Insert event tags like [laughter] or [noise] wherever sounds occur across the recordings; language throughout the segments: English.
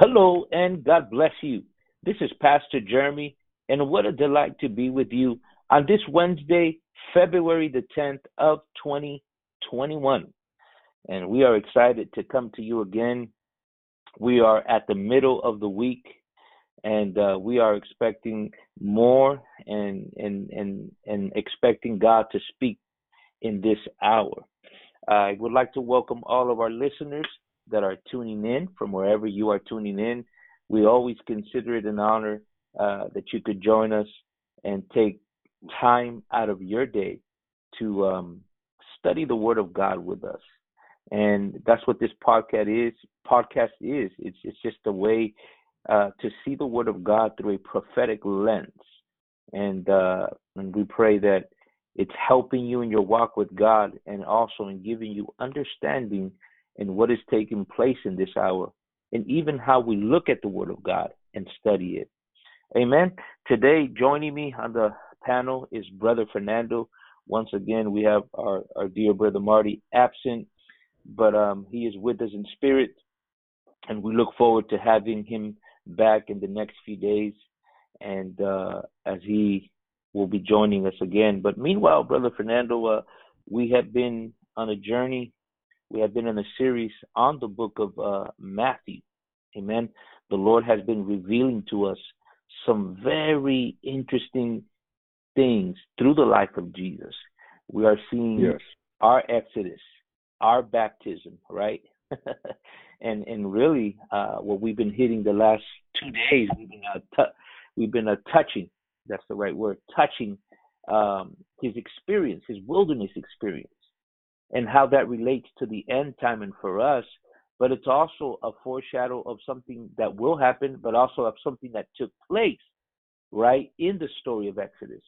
Hello and God bless you. This is Pastor Jeremy, and what a delight to be with you on this Wednesday, February the 10th of 2021. And we are excited to come to you again. We are at the middle of the week, and uh, we are expecting more and and and and expecting God to speak in this hour. I would like to welcome all of our listeners that are tuning in from wherever you are tuning in. We always consider it an honor uh, that you could join us and take time out of your day to um, study the Word of God with us. And that's what this podcast is. Podcast is. It's it's just a way uh, to see the Word of God through a prophetic lens, and uh, and we pray that it's helping you in your walk with God, and also in giving you understanding and what is taking place in this hour, and even how we look at the Word of God and study it. Amen. Today, joining me on the panel is Brother Fernando. Once again, we have our, our dear brother Marty absent, but um, he is with us in spirit, and we look forward to having him back in the next few days, and uh, as he will be joining us again. But meanwhile, Brother Fernando, uh, we have been on a journey we have been in a series on the book of uh, Matthew. Amen. The Lord has been revealing to us some very interesting things through the life of Jesus. We are seeing yes. our exodus, our baptism, right? [laughs] and and really, uh, what we've been hitting the last two days, we've been uh, t- we've been uh, touching. That's the right word, touching um, his experience, his wilderness experience and how that relates to the end time and for us but it's also a foreshadow of something that will happen but also of something that took place right in the story of exodus.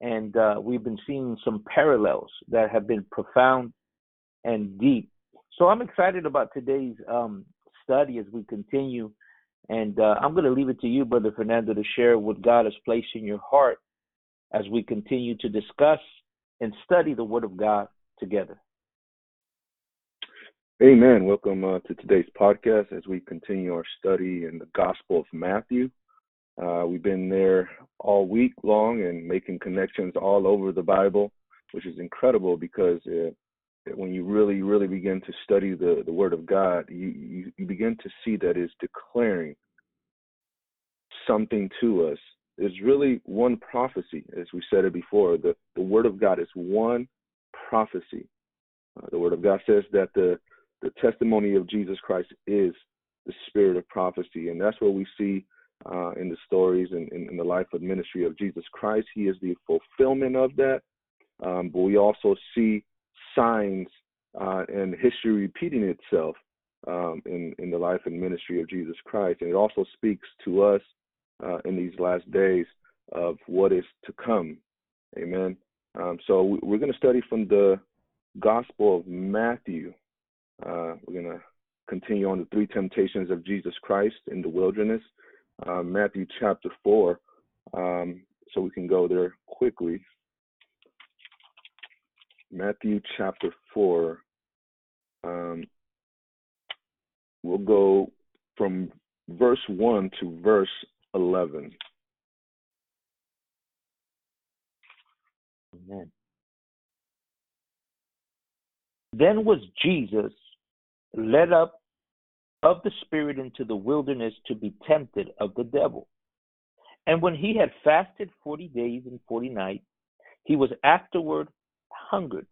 And uh, we've been seeing some parallels that have been profound and deep. So i'm excited about today's um, study as we continue. And uh, i'm going to leave it to you brother fernando to share what god has placed in your heart as we continue to discuss and study the word of god together Amen. Welcome uh, to today's podcast as we continue our study in the Gospel of Matthew. Uh, we've been there all week long and making connections all over the Bible, which is incredible because uh, when you really, really begin to study the, the Word of God, you, you, you begin to see that it's declaring something to us. There's really one prophecy, as we said it before. The, the Word of God is one prophecy. Uh, the Word of God says that the the testimony of Jesus Christ is the spirit of prophecy. And that's what we see uh, in the stories and in, in, the life and ministry of Jesus Christ. He is the fulfillment of that. Um, but we also see signs uh, and history repeating itself um, in, in the life and ministry of Jesus Christ. And it also speaks to us uh, in these last days of what is to come. Amen. Um, so we're going to study from the Gospel of Matthew, uh, we're going to continue on the three temptations of Jesus Christ in the wilderness, uh, Matthew chapter 4. Um, so we can go there quickly. Matthew chapter 4. Um, we'll go from verse 1 to verse 11. Amen. Then was Jesus led up of the Spirit into the wilderness to be tempted of the devil. And when he had fasted forty days and forty nights, he was afterward hungered.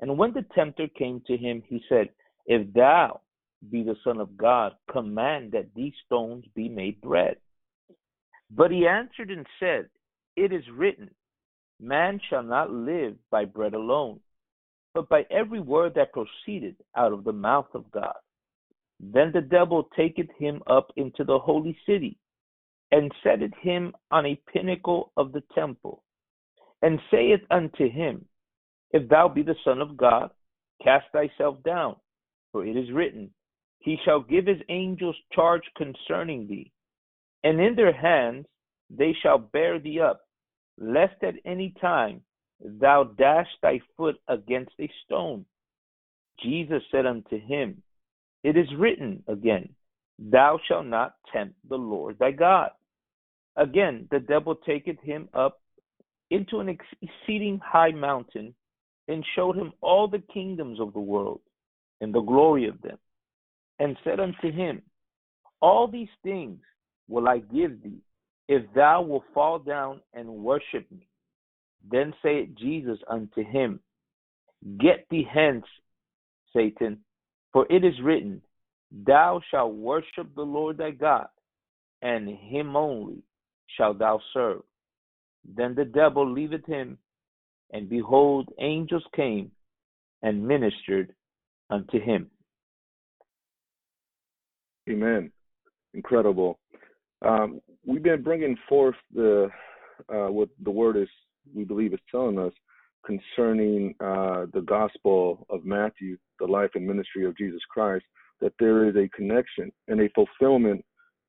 And when the tempter came to him, he said, If thou be the Son of God, command that these stones be made bread. But he answered and said, It is written, Man shall not live by bread alone, but by every word that proceeded out of the mouth of God. Then the devil taketh him up into the holy city, and setteth him on a pinnacle of the temple, and saith unto him, If thou be the Son of God, cast thyself down, for it is written, He shall give his angels charge concerning thee, and in their hands they shall bear thee up, lest at any time thou dash thy foot against a stone. Jesus said unto him, It is written again, Thou shalt not tempt the Lord thy God. Again, the devil taketh him up into an exceeding high mountain and showed him all the kingdoms of the world and the glory of them, and said unto him, All these things will I give thee, if thou wilt fall down and worship me. Then saith Jesus unto him, Get thee hence, Satan, for it is written, Thou shalt worship the Lord thy God, and him only shalt thou serve. Then the devil leaveth him, and behold, angels came and ministered unto him. Amen. Incredible. Um, we've been bringing forth the uh, what the word is we believe is telling us concerning uh, the gospel of Matthew, the life and ministry of Jesus Christ, that there is a connection and a fulfillment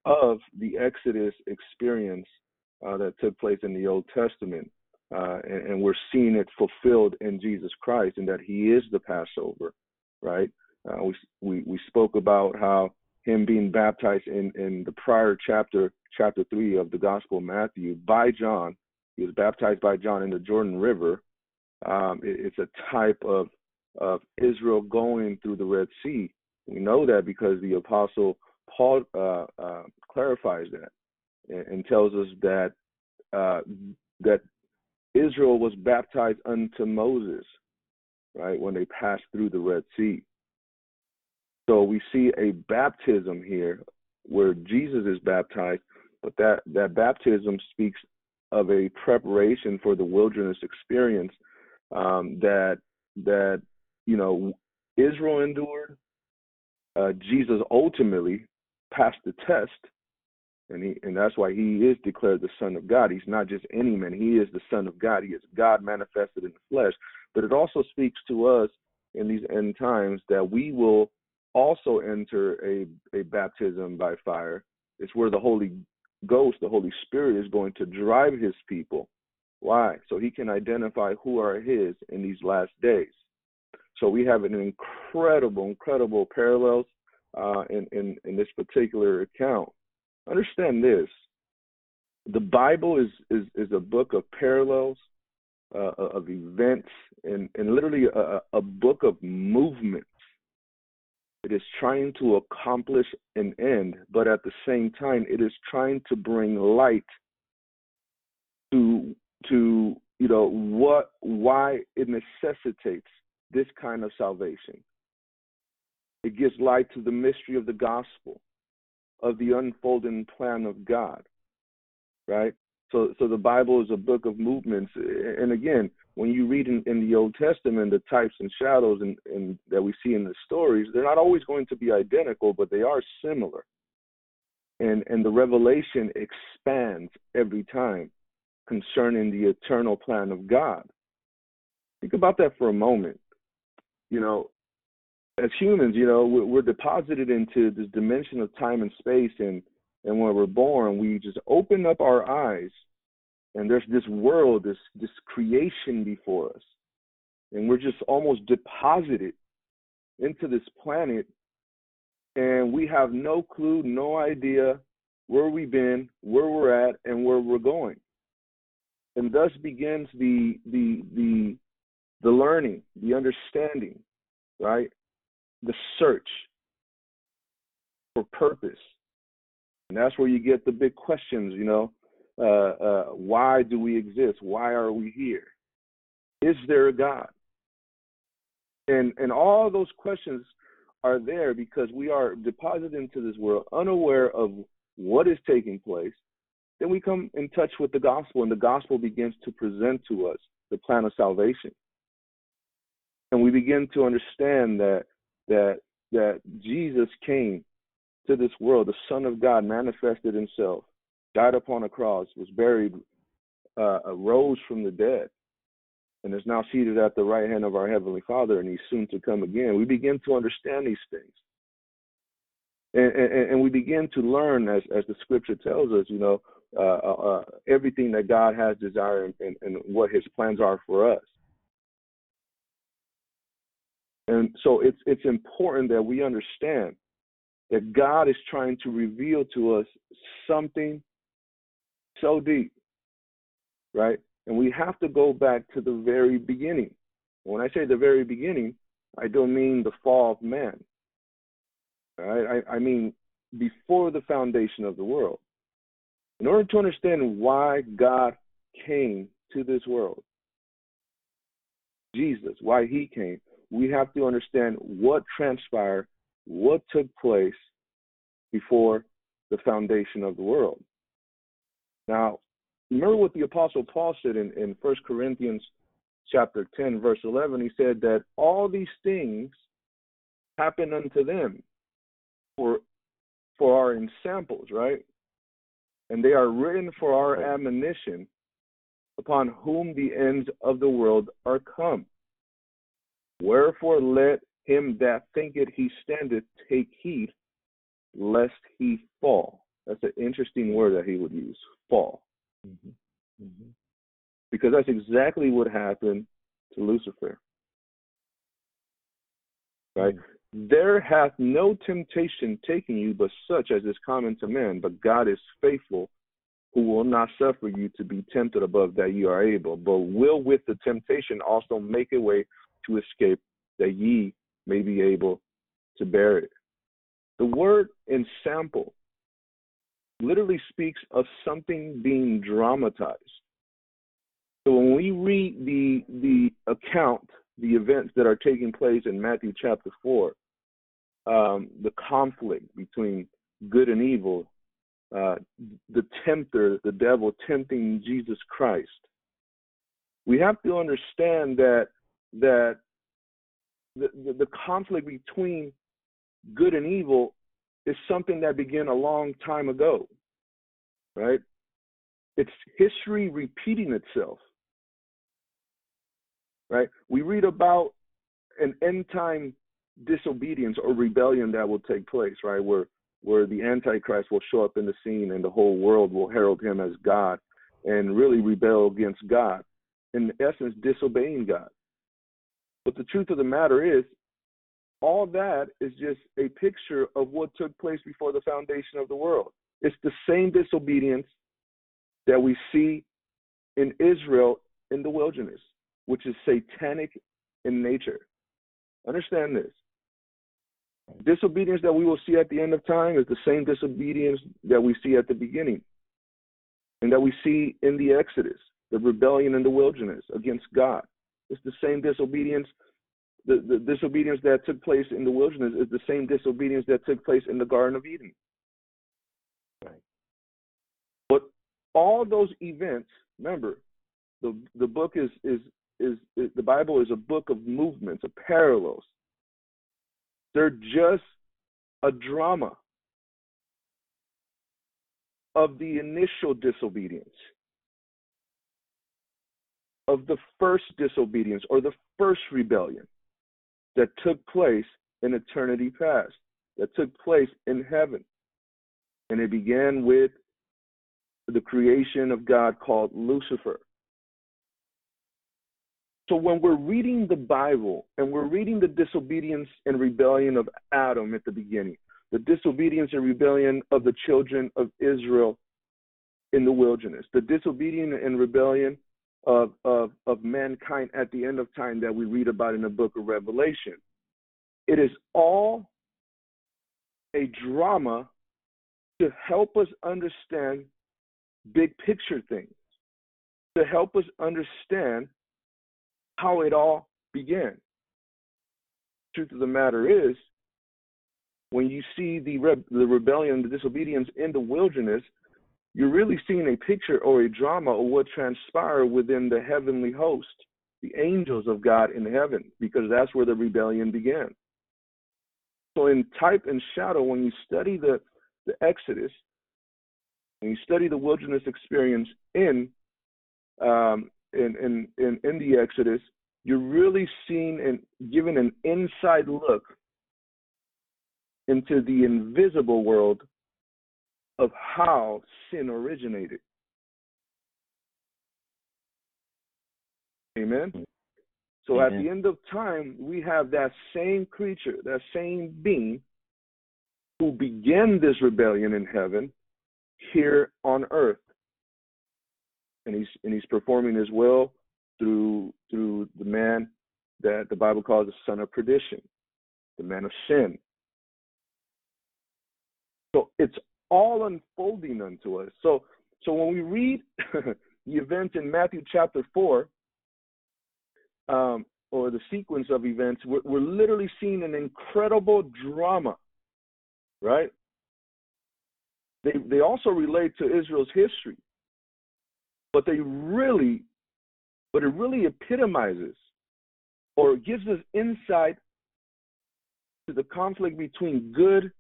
of the Exodus experience uh, that took place in the Old Testament. Uh, and, and, we're seeing it fulfilled in Jesus Christ and that he is the Passover, right? Uh, we, we, we spoke about how him being baptized in, in the prior chapter, chapter 3 of the Gospel of Matthew by John. He was baptized by John in the Jordan River. Um, it, it's a type of, of Israel going through the Red Sea. We know that because the Apostle Paul uh, uh, clarifies that and, and, tells us that uh, that Israel was baptized unto Moses, right, when they passed through the Red Sea. So we see a baptism here where Jesus is baptized, but that, that baptism speaks of a preparation for the wilderness experience um, that that you know Israel endured. Uh, Jesus ultimately passed the test, and he and that's why he is declared the Son of God. He's not just any man; he is the Son of God. He is God manifested in the flesh. But it also speaks to us in these end times that we will also enter a, a baptism by fire. It's where the Holy Ghost, the Holy Spirit, is going to drive his people. Why? So he can identify who are his in these last days. So we have an incredible, incredible parallels uh, in, in, in this particular account. Understand this. The Bible is, is, is a book of parallels, uh, of events, and, and literally a, a book of movement it is trying to accomplish an end, but at the same time, it is trying to bring light to to you know what why it necessitates this kind of salvation. It gives light to the mystery of the gospel, of the unfolding plan of God, right? So, so the Bible is a book of movements. And again, when you read in, in the Old Testament, the types and shadows and, and that we see in the stories, they're not always going to be identical, but they are similar. And and the revelation expands every time concerning the eternal plan of God. Think about that for a moment. You know, as humans, you know, we're, we're deposited into this dimension of time and space, and and when we're born, we just open up our eyes and there's this world, this this creation before us. And we're just almost deposited into this planet and we have no clue, no idea where we've been, where we're at, and where we're going. And thus begins the the the the learning, the understanding, right? The search for purpose. And that's where you get the big questions, you know. Uh, uh, why do we exist? Why are we here? Is there a God? And and all those questions are there because we are deposited into this world unaware of what is taking place. Then we come in touch with the gospel, and the gospel begins to present to us the plan of salvation. And we begin to understand that that that Jesus came to this world, the Son of God manifested himself, died upon a cross, was buried, uh, rose from the dead, and is now seated at the right hand of our Heavenly Father, and He's soon to come again. We begin to understand these things. And, and, and we begin to learn, as, as the scripture tells us, you know, uh, uh, uh everything that God has desired and, and what His plans are for us. And so it's it's important that we understand that God is trying to reveal to us something so deep, right? And we have to go back to the very beginning. When I say the very beginning, I don't mean the fall of man. Right? I, I mean before the foundation of the world. In order to understand why God came to this world, Jesus, why he came, we have to understand what transpired, what took place before the foundation of the world. Now, remember what the apostle Paul said in, in 1 Corinthians chapter 10, verse 11. He said that all these things happen unto them for for our ensamples, right? And they are written for our admonition, upon whom the ends of the world are come. Wherefore let him that thinketh he standeth take heed, lest he fall. That's an interesting word that he would use, fall. Mm-hmm. Mm-hmm. Because that's exactly what happened to Lucifer. Right? Mm-hmm. There hath no temptation taken you but such as is common to men, but God is faithful, who will not suffer you to be tempted above that you are able, but will with the temptation also make a way to escape that ye may be able to bear it. The word ensample literally speaks of something being dramatized. So when we read the the account, the events that are taking place in Matthew chapter four, um, the conflict between good and evil, uh, the tempter, the devil tempting Jesus Christ, we have to understand that that the, the, the conflict between good and evil is something that began a long time ago, right? It's history repeating itself, right? We read about an end time disobedience or rebellion that will take place, right? Where where the Antichrist will show up in the scene and the whole world will herald him as God and really rebel against God. In essence, disobeying God. But the truth of the matter is, all that is just a picture of what took place before the foundation of the world. It's the same disobedience that we see in Israel in the wilderness, which is satanic in nature. Understand this. Disobedience that we will see at the end of time is the same disobedience that we see at the beginning and that we see in the Exodus, the rebellion in the wilderness against God. It's the same disobedience. The, the disobedience that took place in the wilderness is the same disobedience that took place in the Garden of Eden. Right. But all those events, remember, the the book is, is is is the Bible is a book of movements, of parallels. They're just a drama of the initial disobedience of the first disobedience or the first rebellion that took place in eternity past, that took place in heaven. And it began with the creation of God called Lucifer. So when we're reading the Bible and we're reading the disobedience and rebellion of Adam at the beginning, the disobedience and rebellion of the children of Israel in the wilderness, the disobedience and rebellion of, of, of mankind at the end of time that we read about in the book of Revelation. It is all a drama to help us understand big picture things, to help us understand how it all began. Truth of the matter is, when you see the, re- the rebellion, the disobedience in the wilderness, you're really seeing a picture or a drama of what transpired within the heavenly host, the angels of God in heaven, because that's where the rebellion began. So, in type and shadow, when you study the, the Exodus, when you study the wilderness experience in, um, in, in, in, in the Exodus, you're really seeing and given an inside look into the invisible world of how sin originated. Amen. So Amen. at the end of time, we have that same creature, that same being, who began this rebellion in heaven here on earth. And he's and he's performing his will through through the man that the Bible calls the son of perdition, the man of sin. So it's all unfolding unto us. So so when we read [laughs] the event in Matthew chapter four, um, or the sequence of events, we're, we're literally seeing an incredible drama, right? They they also relate to Israel's history, but they really, but it really epitomizes or gives us insight to the conflict between good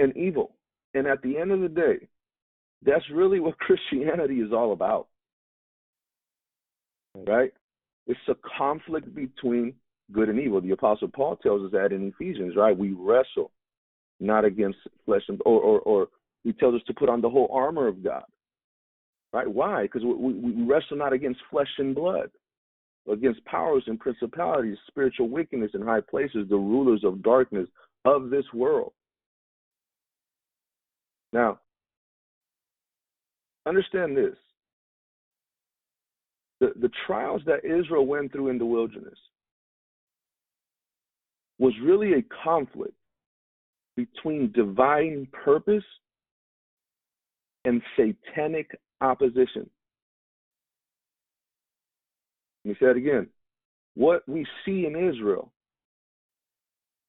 and evil. And at the end of the day, that's really what [laughs] Christianity is all about. Right? It's a conflict between good and evil. The Apostle Paul tells us that in Ephesians, right? We wrestle not against flesh and or or, or he tells us to put on the whole armor of God. Right? Why? Because we, we wrestle not against flesh and blood, against powers and principalities, spiritual wickedness in high places, the rulers of darkness of this world. Now, understand this. The, the trials that Israel went through in the wilderness was really a conflict between divine purpose and satanic opposition. Let me say it again. What we see in Israel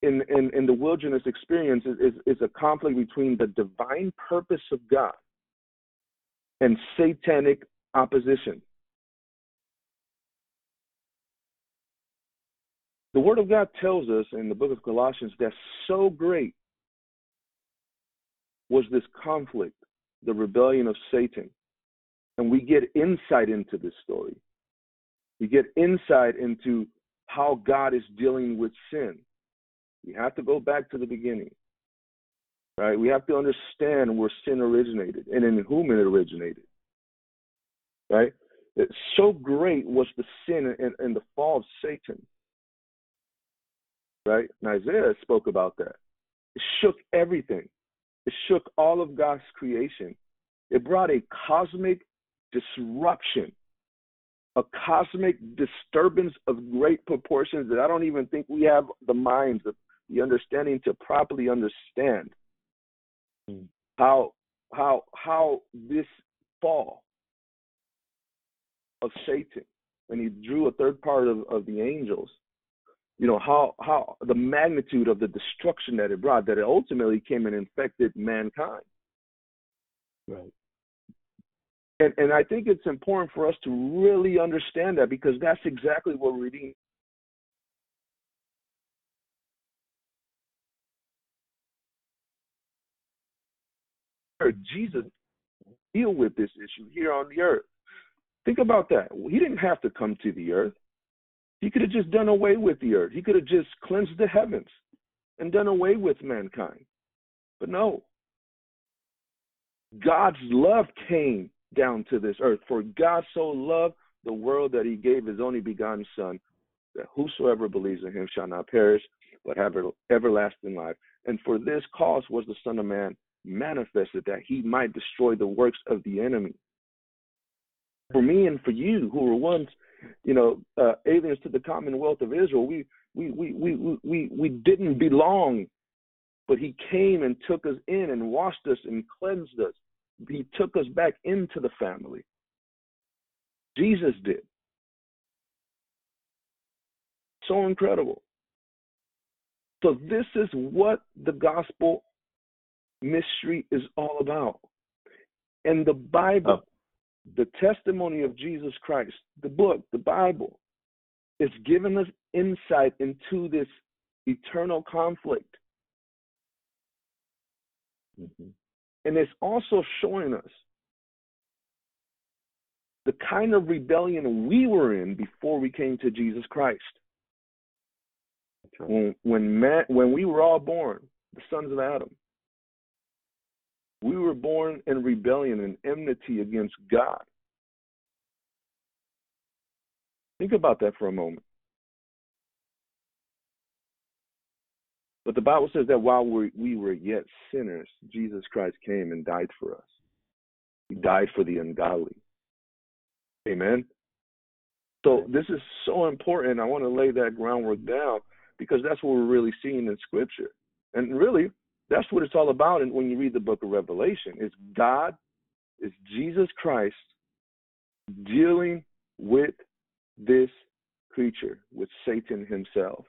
in, in, in the wilderness experience is, is, is a conflict between the divine purpose of God and satanic opposition. The Word of God tells us in the book of Colossians that so great was this conflict, the rebellion of Satan. And we get insight into this story. We get insight into how God is dealing with sin. We have to go back to the beginning. Right? We have to understand where sin originated and in whom it originated. Right? So great was the sin and, and the fall of Satan. Right? And Isaiah spoke about that. It shook everything. It shook all of God's creation. It brought a cosmic disruption, a cosmic disturbance of great proportions that I don't even think we have the minds of the understanding to properly understand mm. how how how this fall of Satan when he drew a third part of, of the angels you know how how the magnitude of the destruction that it brought that it ultimately came and infected mankind right and and i think it's important for us to really understand that because that's exactly what we're jesus deal with this issue here on the earth think about that he didn't have to come to the earth he could have just done away with the earth. He could have just cleansed the heavens and done away with mankind. But no. God's love came down to this earth. For God so loved the world that he gave his only begotten Son, that whosoever believes in him shall not perish, but have everlasting life. And for this cause was the Son of Man manifested, that he might destroy the works of the enemy. For me and for you, who were once you know, uh, aliens to the Commonwealth of Israel. We we we we we we didn't belong, but He came and took us in and washed us and cleansed us. He took us back into the family. Jesus did. So incredible. So this is what the gospel mystery is all about. And the Bible oh the testimony of Jesus Christ, the book, the Bible, is giving us insight into this eternal conflict. Mm-hmm. And it's also showing us the kind of rebellion we were in before we came to Jesus Christ. When when man, when we were all born, the sons of Adam, we were born in rebellion and enmity against God. Think about that for a moment. But the Bible says that while we, we were yet sinners, Jesus Christ came and died for us. He died for the ungodly. Amen. So this is so important. I want to lay that groundwork down because that's what we're really seeing in Scripture, and really that's what it's all about. And when you read the Book of Revelation, it's God, it's Jesus Christ dealing with this creature, with Satan himself.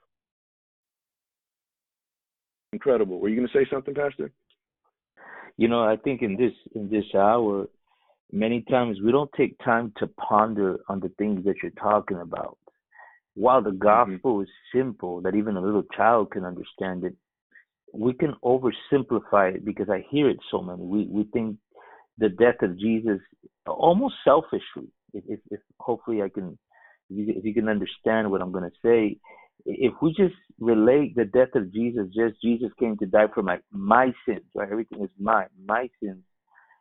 Incredible. Were you going to say something, Pastor? You know, I think in this in this hour, many times we don't take time to ponder on the things that you're talking about. While the mm-hmm. gospel mm-hmm. is simple, that even a little child can understand it, we can oversimplify it because I hear it so many. We we think the death of Jesus almost selfishly. If, if, if hopefully I can, if you, if you can understand what I'm going to say, if we just relate the death of Jesus, just Jesus came to die for my my sins, right? Everything is mine, my sins,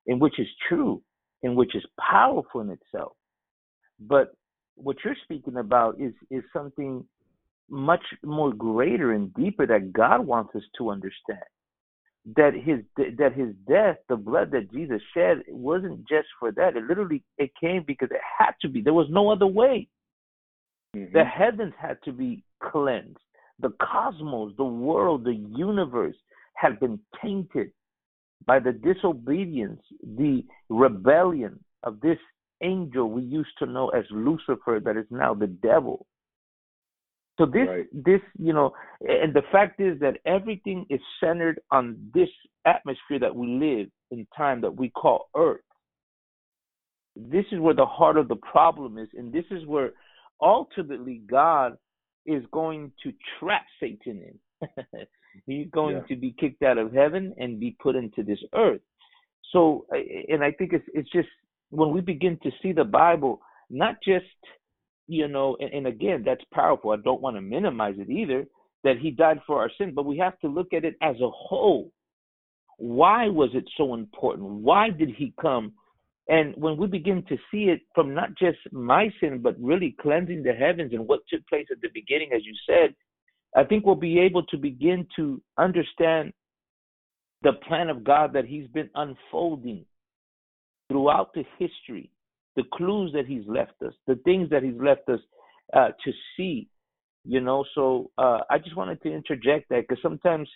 and which is true and which is powerful in itself. But what you're speaking about is is something much more greater and deeper that God wants us to understand. That his that his death, the blood that Jesus shed, it wasn't just for that. It literally it came because it had to be. There was no other way. Mm-hmm. The heavens had to be cleansed. The cosmos, the world, the universe had been tainted by the disobedience, the rebellion of this angel we used to know as Lucifer, that is now the devil. So this, right. this, you know, and the fact is that everything is centered on this atmosphere that we live in time that we call Earth. This is where the heart of the problem is, and this is where ultimately God is going to trap Satan in. [laughs] He's going yeah. to be kicked out of heaven and be put into this earth. So, and I think it's it's just when we begin to see the Bible, not just you know, and, and again, that's powerful. I don't want to minimize it either that He died for our sin, but we have to look at it as a whole. Why was it so important? Why did He come? And when we begin to see it from not just my sin, but really cleansing the heavens and what took place at the beginning, as you said, I think we'll be able to begin to understand the plan of God that He's been unfolding throughout the history, the clues that He's left us, the things that He's left us uh, to see. You know, so uh, I just wanted to interject that because sometimes,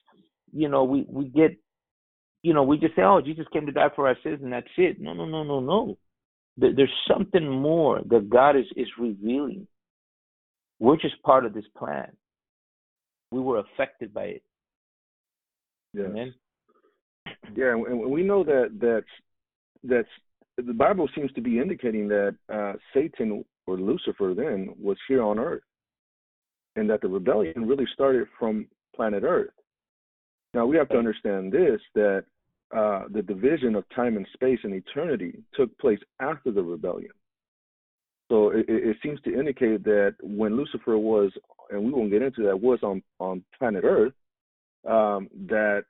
you know, we we get, you know, we just say, "Oh, Jesus came to die for our sins," and that's it. No, no, no, no, no. There's something more that God is is revealing. We're just part of this plan we were affected by it. Yes. Amen. Yeah, and we know that that's that's the Bible seems to be indicating that uh, Satan or Lucifer then was here on Earth, and that the rebellion really started from planet Earth. Now we have to understand this that uh, the division of time and space and eternity took place after the rebellion. So it, it, seems to indicate that when Lucifer was, and we won't get into that, was on on planet Earth, um, that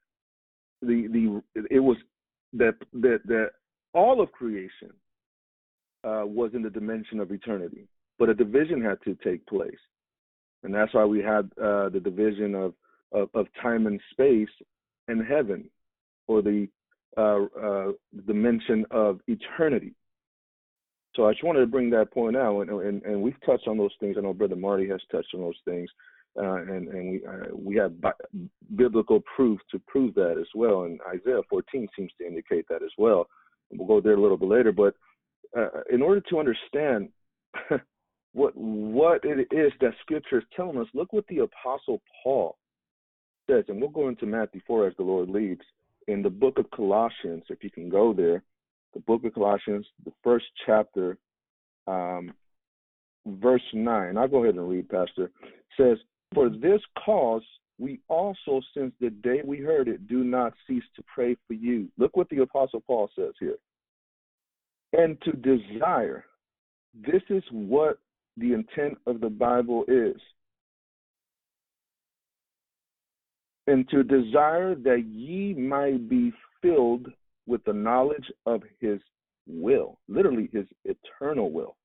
the the it was that that that all of creation uh, was in the dimension of eternity, but a division had to take place, and that's why we had uh, the division of, of, of time and space and heaven, or the uh, uh dimension of eternity. So I just wanted to bring that point out, and, and, and we've touched on those things. I know Brother Marty has touched on those things, uh, and and we uh, we have bi- biblical proof to prove that as well. And Isaiah 14 seems to indicate that as well. We'll go there a little bit later, but uh, in order to understand [laughs] what what it is that Scripture is telling us, look what the Apostle Paul says, and we'll go into Matthew 4 as the Lord leads in the book of Colossians. If you can go there the book of Colossians, the first chapter, um, verse 9. I'll go ahead and read, Pastor. It says, For this cause we also, since the day we heard it, do not cease to pray for you. Look what the Apostle Paul says here. And to desire. This is what the intent of the Bible is. And to desire that ye might be filled with the knowledge of his will, literally his eternal will.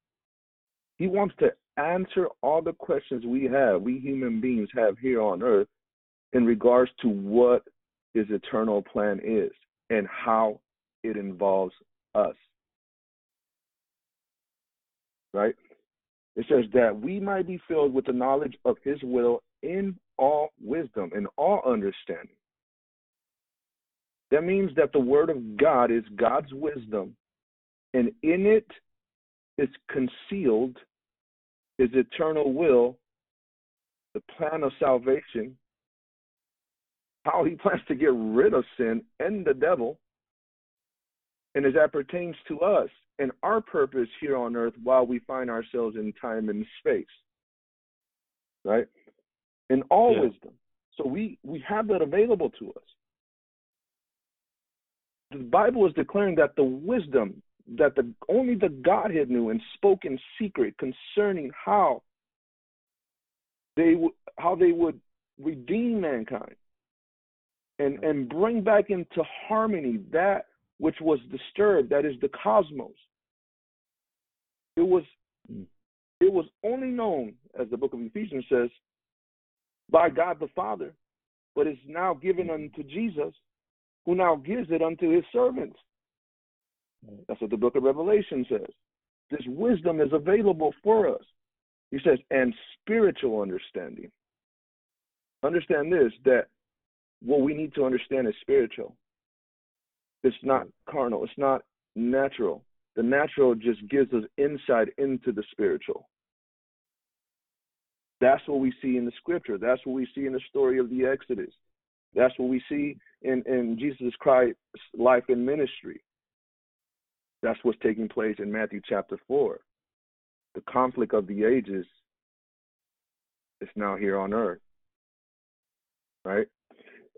He wants to answer all the questions we have, we human beings have here on earth, in regards to what his eternal plan is and how it involves us. Right? It says that we might be filled with the knowledge of his will in all wisdom and all understanding. That means that the word of God is God's wisdom, and in it is concealed his eternal will, the plan of salvation, how he plans to get rid of sin and the devil, and as that pertains to us and our purpose here on earth while we find ourselves in time and space. Right? In all yeah. wisdom. So we, we have that available to us. The Bible is declaring that the wisdom that the only the Godhead knew and spoke in secret concerning how they would how they would redeem mankind and and bring back into harmony that which was disturbed that is the cosmos. It was it was only known as the book of ephesians says by god the father but is now given unto jesus who now gives it unto his servants. That's what the book of revelation says. This wisdom is available for us. He says and spiritual understanding. Understand this that what we need to understand is spiritual. It's not carnal, it's not natural. The natural just gives us insight into the spiritual. That's what we see in the scripture. That's what we see in the story of the Exodus. That's what we see in, in Jesus Christ's life and ministry. That's what's taking place in Matthew chapter 4. The conflict of the ages is now here on earth. Right?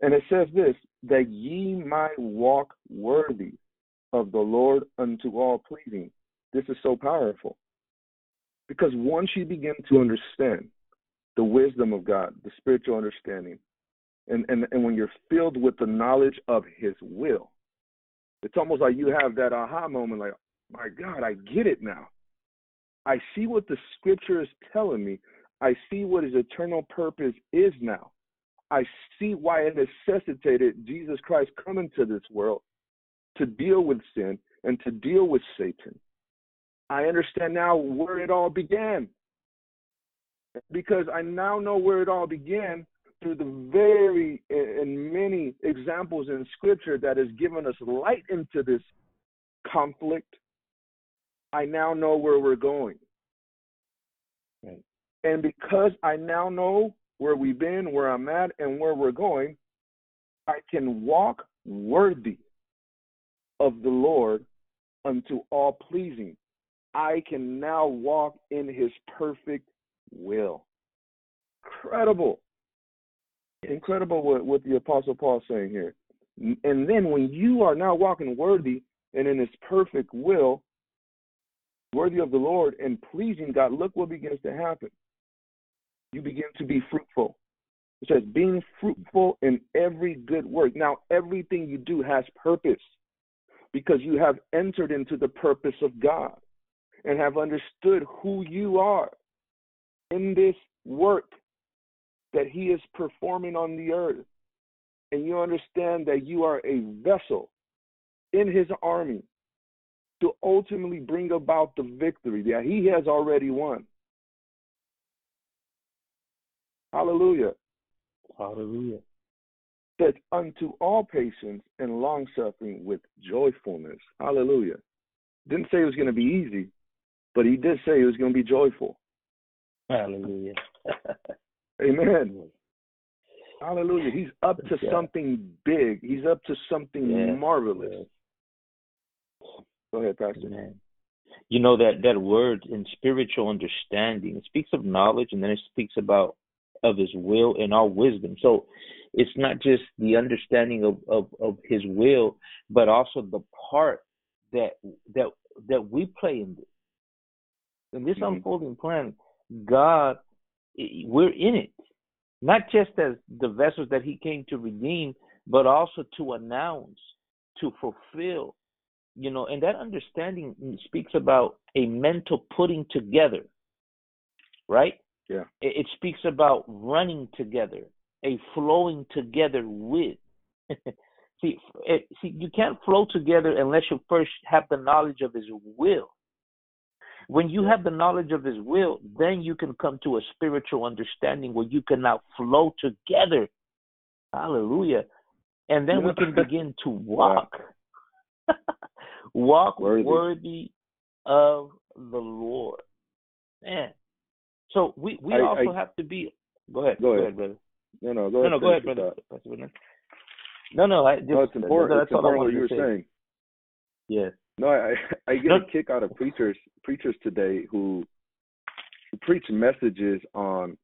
And it says this that ye might walk worthy of the Lord unto all pleasing. This is so powerful. Because once you begin to understand the wisdom of God, the spiritual understanding, and, and, and when you're filled with the knowledge of his will, it's almost like you have that aha moment like, my God, I get it now. I see what the scripture is telling me. I see what his eternal purpose is now. I see why it necessitated Jesus Christ coming to this world to deal with sin and to deal with Satan. I understand now where it all began. Because I now know where it all began through the very and many examples in scripture that has given us light into this conflict. I now know where we're going. Right. And because I now know where we've been, where I'm at, and where we're going, I can walk worthy of the Lord unto all pleasing. I can now walk in his perfect will. Incredible. Incredible what, what the Apostle Paul is saying here. And then when you are now walking worthy and in his perfect will, worthy of the Lord and pleasing God, look what begins to happen you begin to be fruitful. It says, being fruitful in every good work. Now, everything you do has purpose because you have entered into the purpose of God and have understood who you are in this work that He is performing on the earth. And you understand that you are a vessel in His army to ultimately bring about the victory that He has already won. Hallelujah. Hallelujah. That unto all patience and long suffering with joyfulness. Hallelujah. Didn't say it was going to be easy, but he did say it was going to be joyful. Hallelujah. [laughs] Amen. Hallelujah. He's up to yeah. something big. He's up to something yeah. marvelous. Yeah. Go ahead, Pastor. Amen. You know that that word in spiritual understanding, it speaks of knowledge and then it speaks about of his will and our wisdom. So it's not just the understanding of, of, of his will, but also the part that that that we play in this. In this mm-hmm. unfolding plan, God we're in it. Not just as the vessels that he came to redeem, but also to announce, to fulfill. You know, and that understanding speaks about a mental putting together, right? Yeah. It, it speaks about running together. a flowing together with. [laughs] see, it, see, you can't flow together unless you first have the knowledge of His will. When you have the knowledge of His will, then you can come to a spiritual understanding where you can now flow together. Hallelujah. And then we can [laughs] begin to walk. [laughs] walk worthy. worthy of the Lord. Man. So we, we I, also I, have to be go ahead. Go, go ahead. brother. No, no, go ahead. No, no, go ahead, brother. No, no, I just, no, it's important. That's it's important what you were saying. Yeah. No, I I get no. a kick out of preachers preachers today who, preach messages on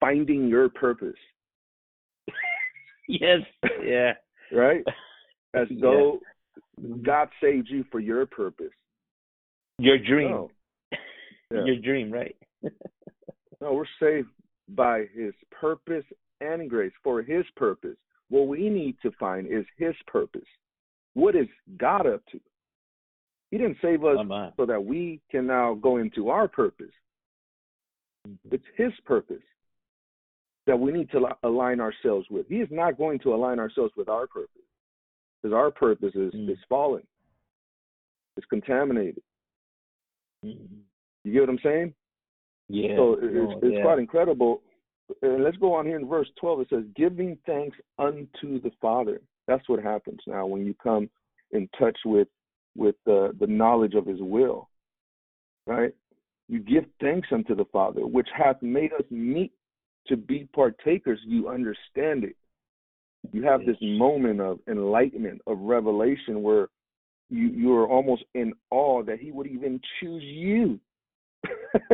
finding your purpose. [laughs] yes. Yeah. [laughs] right? As [laughs] though. God saved you for your purpose. Your dream. No. Yeah. Your dream, right? No, we're saved by his purpose and grace for his purpose. What we need to find is his purpose. What is God up to? He didn't save us so that we can now go into our purpose. Mm-hmm. It's his purpose that we need to align ourselves with. He is not going to align ourselves with our purpose because our purpose is, mm. is fallen, it's contaminated. Mm-hmm. You get what I'm saying? Yeah. So it's, oh, it's yeah. quite incredible. And let's go on here in verse 12. It says, giving thanks unto the Father. That's what happens now when you come in touch with with the, the knowledge of his will. Right? You give thanks unto the Father, which hath made us meet to be partakers. You understand it. You have this moment of enlightenment, of revelation where you you are almost in awe that he would even choose you.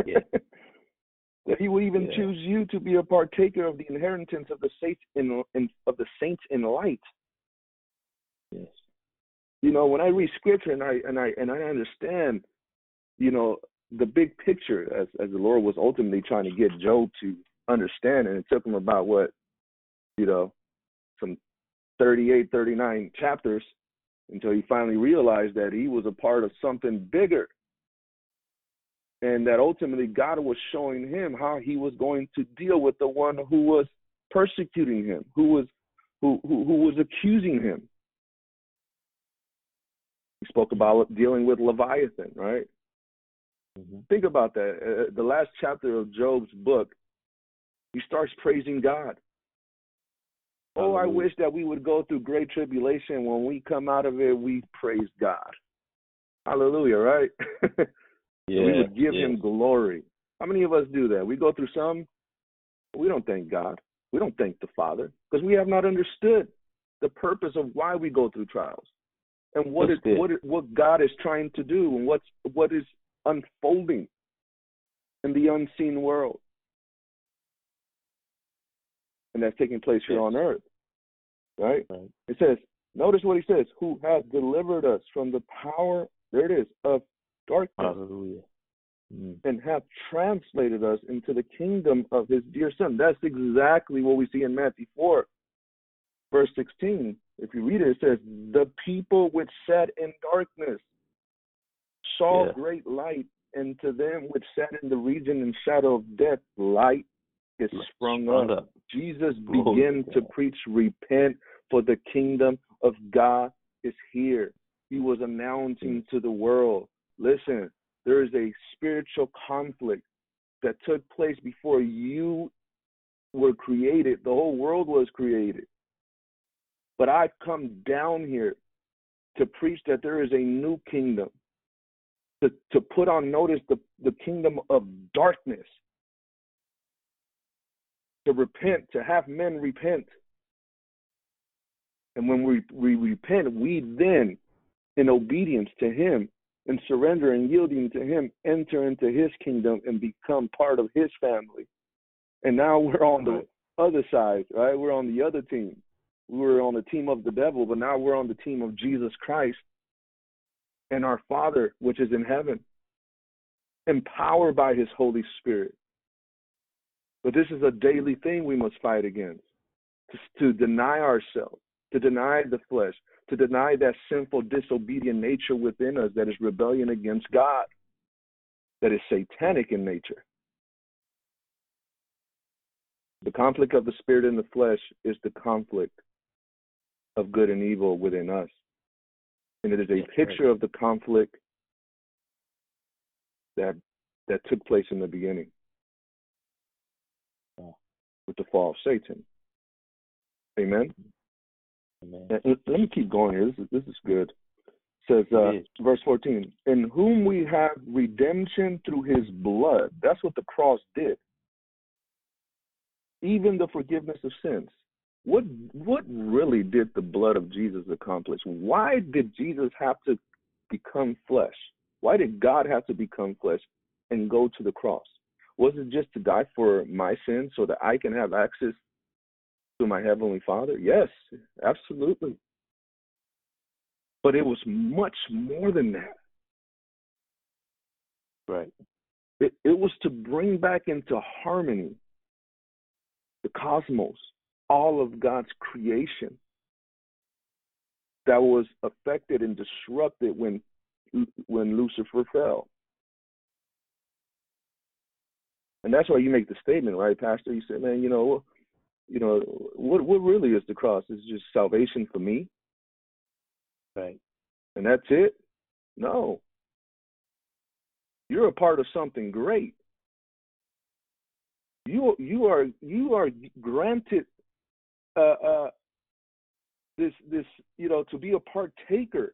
yeah. [laughs] that he would even yeah. choose you to be a partaker of the inheritance of the saints in, in of the saints in light. Yes. You know, when I read scripture and I and I and I understand, you know, the big picture as as the Lord was ultimately trying to get Job to understand, and it took him about what, you know, some 38, 39 chapters until he finally realized that he was a part of something bigger and that ultimately God was showing him how he was going to deal with the one who was persecuting him, who was who who, who was accusing him. He spoke about dealing with Leviathan, right? Mm-hmm. Think about that. Uh, uh, the last chapter of Job's book, he starts praising God. Oh, I wish that we would go through great tribulation. When we come out of it, we praise God. Hallelujah, right? [laughs] Yeah, we would give yeah. him glory. How many of us do that? We go through some, we don't thank God. We don't thank the Father because we have not understood the purpose of why we go through trials and what is, what is, what God is trying to do and what's what is unfolding in the unseen world. And that's taking place here yes. on earth. Right? right? It says, notice what he says, who has delivered us from the power, there it is, of darkness. Hallelujah. Mm. And have translated us into the kingdom of his dear son. That's exactly what we see in Matthew 4, verse 16. If you read it, it says, The people which sat in darkness saw yeah. great light, and to them which sat in the region and shadow of death, light is sprung, sprung up. up. Jesus began to preach, Repent, for the kingdom of God is here. He was announcing to the world Listen, there is a spiritual conflict that took place before you were created. The whole world was created. But I've come down here to preach that there is a new kingdom, to, to put on notice the, the kingdom of darkness, to repent, to have men repent. And when we, we repent, we then, in obedience to Him, and surrender and yielding to Him, enter into His kingdom and become part of His family. And now we're on the other side, right? We're on the other team. We were on the team of the devil, but now we're on the team of Jesus Christ and our Father, which is in heaven, empowered by His Holy Spirit. But this is a daily thing we must fight against to, to deny ourselves, to deny the flesh, to deny that sinful, disobedient nature within us that is rebellion against God, that is satanic in nature. The conflict of the spirit and the flesh is the conflict of good and evil within us. And it is a picture of the conflict that that took place in the beginning with the fall of Satan. Amen. Amen. let me keep going here. This is this is good. It says uh, verse 14, in whom we have redemption through his blood. That's what the cross did. Even the forgiveness of sins. What what really did the blood of Jesus accomplish? Why did Jesus have to become flesh? Why did God have to become flesh and go to the cross? Was it just to die for my sins so that I can have access to my heavenly Father? Yes, absolutely. But it was much more than that. Right. It, it was to bring back into harmony the cosmos, all of God's creation that was affected and disrupted when when Lucifer fell. And that's why you make the statement, right, Pastor? You said, "Man, you know, you know, what what really is the cross? Is just salvation for me, right? And that's it? No. You're a part of something great. You you are you are granted uh, uh, this this you know to be a partaker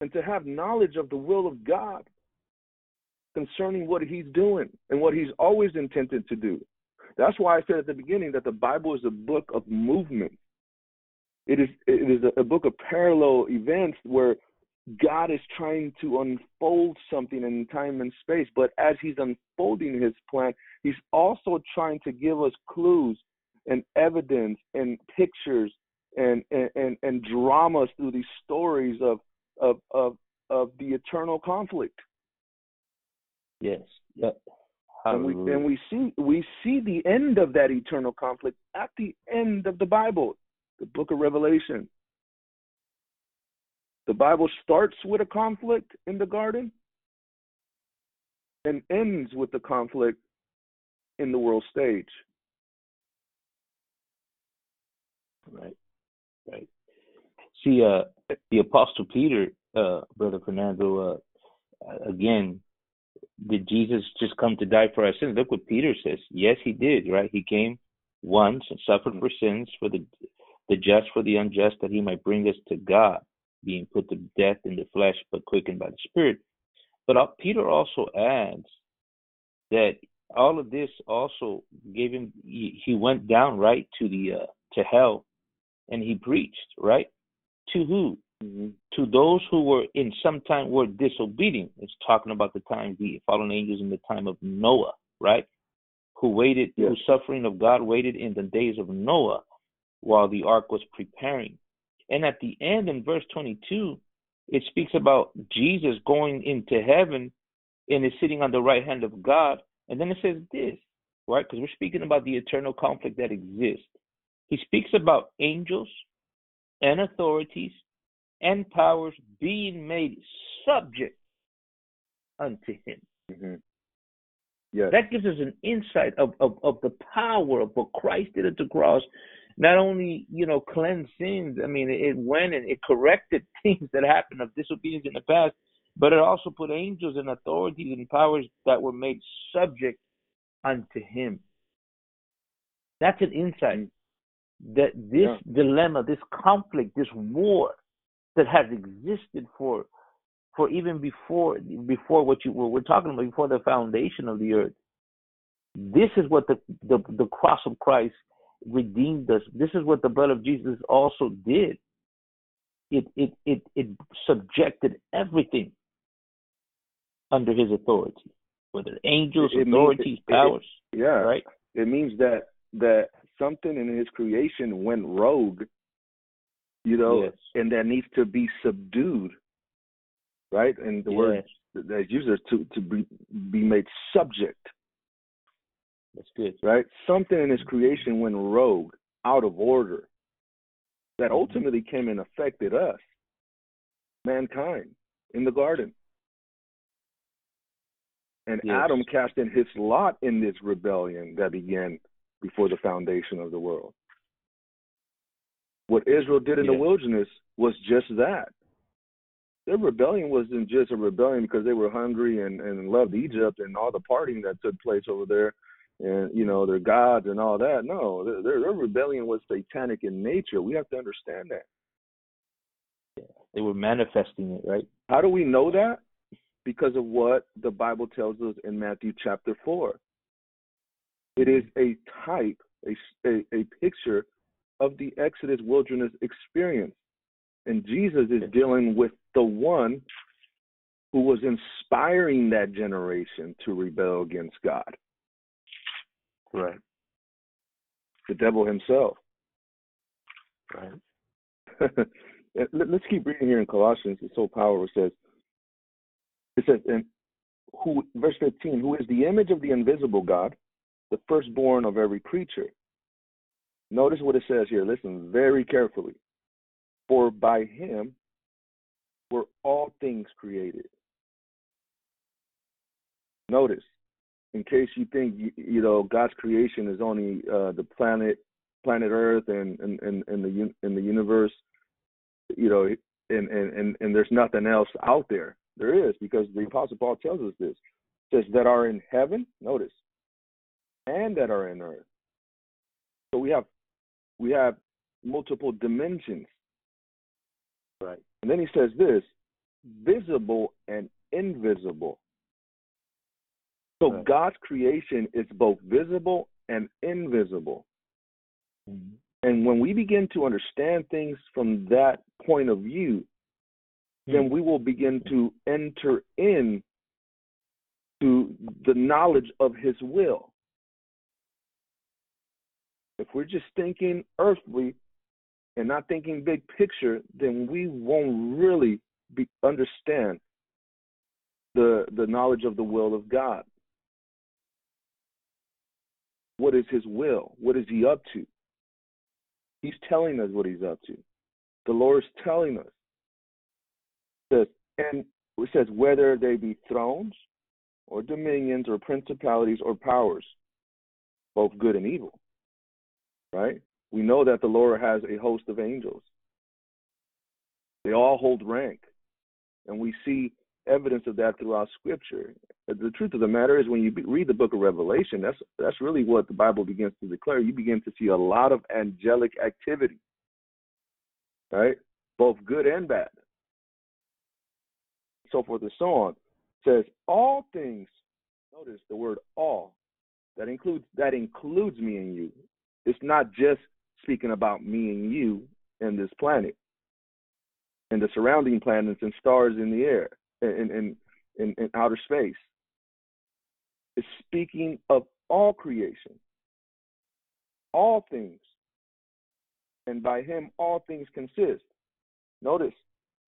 and to have knowledge of the will of God concerning what He's doing and what He's always intended to do. That's why I said at the beginning that the Bible is a book of movement. It is it is a, a book of parallel events where God is trying to unfold something in time and space, but as He's unfolding His plan, He's also trying to give us clues and evidence and pictures and and and, and dramas through these stories of of of of the eternal conflict. Yes. Yep. And we and we see we see the end of that eternal conflict at the end of the Bible, the book of Revelation. The Bible starts with a conflict in the garden and ends with the conflict in the world stage. Right, right. See, uh, the Apostle Peter, uh, Brother Fernando, uh, again, did Jesus just come to die for our sins? Look what Peter says. Yes, he did, right? He came once and suffered for sins, for the the just for the unjust, that he might bring us to God being put to death in the flesh, but quickened by the Spirit. But Peter also adds that all of this also gave him. He went down right to the uh, to hell, and he preached right to who? Mm-hmm. To those who were in some time were disobedient. It's talking about the time the fallen angels in the time of Noah, right? Who waited, yes. whose suffering of God waited in the days of Noah while the ark was preparing. And at the end, in verse 22, it speaks about Jesus going into heaven and is sitting on the right hand of God. And then it says this, right? Because we're speaking about the eternal conflict that exists. He speaks about angels and authorities and powers being made subject unto him. Mm-hmm. Yes. That gives us an insight of, of, of the power of what Christ did at the cross not only you know cleanse sins i mean it went and it corrected [laughs] things that happened of disobedience in the past but it also put angels and authorities and powers that were made subject unto him that's an insight that this yeah. dilemma this conflict this war that has existed for for even before before what you what we're talking about before the foundation of the earth this is what the the, the cross of christ redeemed us. This is what the blood of Jesus also did. It it it it subjected everything under his authority, whether angels, it, it authorities, means, powers. It, yeah, right. It means that that something in his creation went rogue, you know, yes. and that needs to be subdued, right? And the yes. word that uses to to be be made subject that's good. Right? Something in his creation went rogue, out of order, that mm-hmm. ultimately came and affected us, mankind, in the garden. And Yes. Adam cast in his lot in this rebellion that began before the foundation of the world. What Israel did in the wilderness was just that. Their rebellion wasn't just a rebellion because they were hungry and, and loved Egypt and all the partying that took place over there and, you know, their gods and all that. No, their, their, rebellion was satanic in nature. We have to understand that. They were manifesting it, right? How do we know that? Because of what the Bible tells us in Matthew chapter 4. It is a type, a, a, a picture of the Exodus wilderness experience. And Jesus is dealing with the one who was inspiring that generation to rebel against God, Right. the devil himself. Right. [laughs] Let- Let's keep reading here in Colossians. It's so powerful. It says, it says, and who, verse 15, who is the image of the invisible God, the firstborn of every creature. Notice what it says here. Listen very carefully. For by him were all things created. Notice, in case you think you, you know God's creation is only uh, the planet, planet Earth, and and and, and the in the universe, you know, and, and and and there's nothing else out there. There is because the Apostle Paul tells us this. It says that are in heaven. Notice, and that are in earth. So we have we have multiple dimensions. Right. And then he says this visible and invisible. So Right. God's creation is both visible and invisible. Mhm. And when we begin to understand things from that point of view, then we will begin to enter in to the knowledge of his will. If we're just thinking earthly and not thinking big picture, then we won't really be, understand the the knowledge of the will of God. What is his will? What is he up to? He's telling us what he's up to. The Lord is telling us. It and it says whether they be thrones or dominions or principalities or powers, both good and evil. Right? We know that the Lord has a host of angels. They all hold rank. And we see evidence of that throughout Scripture. The truth of the matter is, when you read the book of Revelation, that's that's really what the Bible begins to declare. You begin to see a lot of angelic activity, right? Both good and bad, so forth and so on. It says all things. Notice the word "all." That includes that includes me and you. It's not just speaking about me and you and this planet and the surrounding planets and stars in the air in in, in outer space. It's speaking of all creation, all things, and by him all things consist. Notice,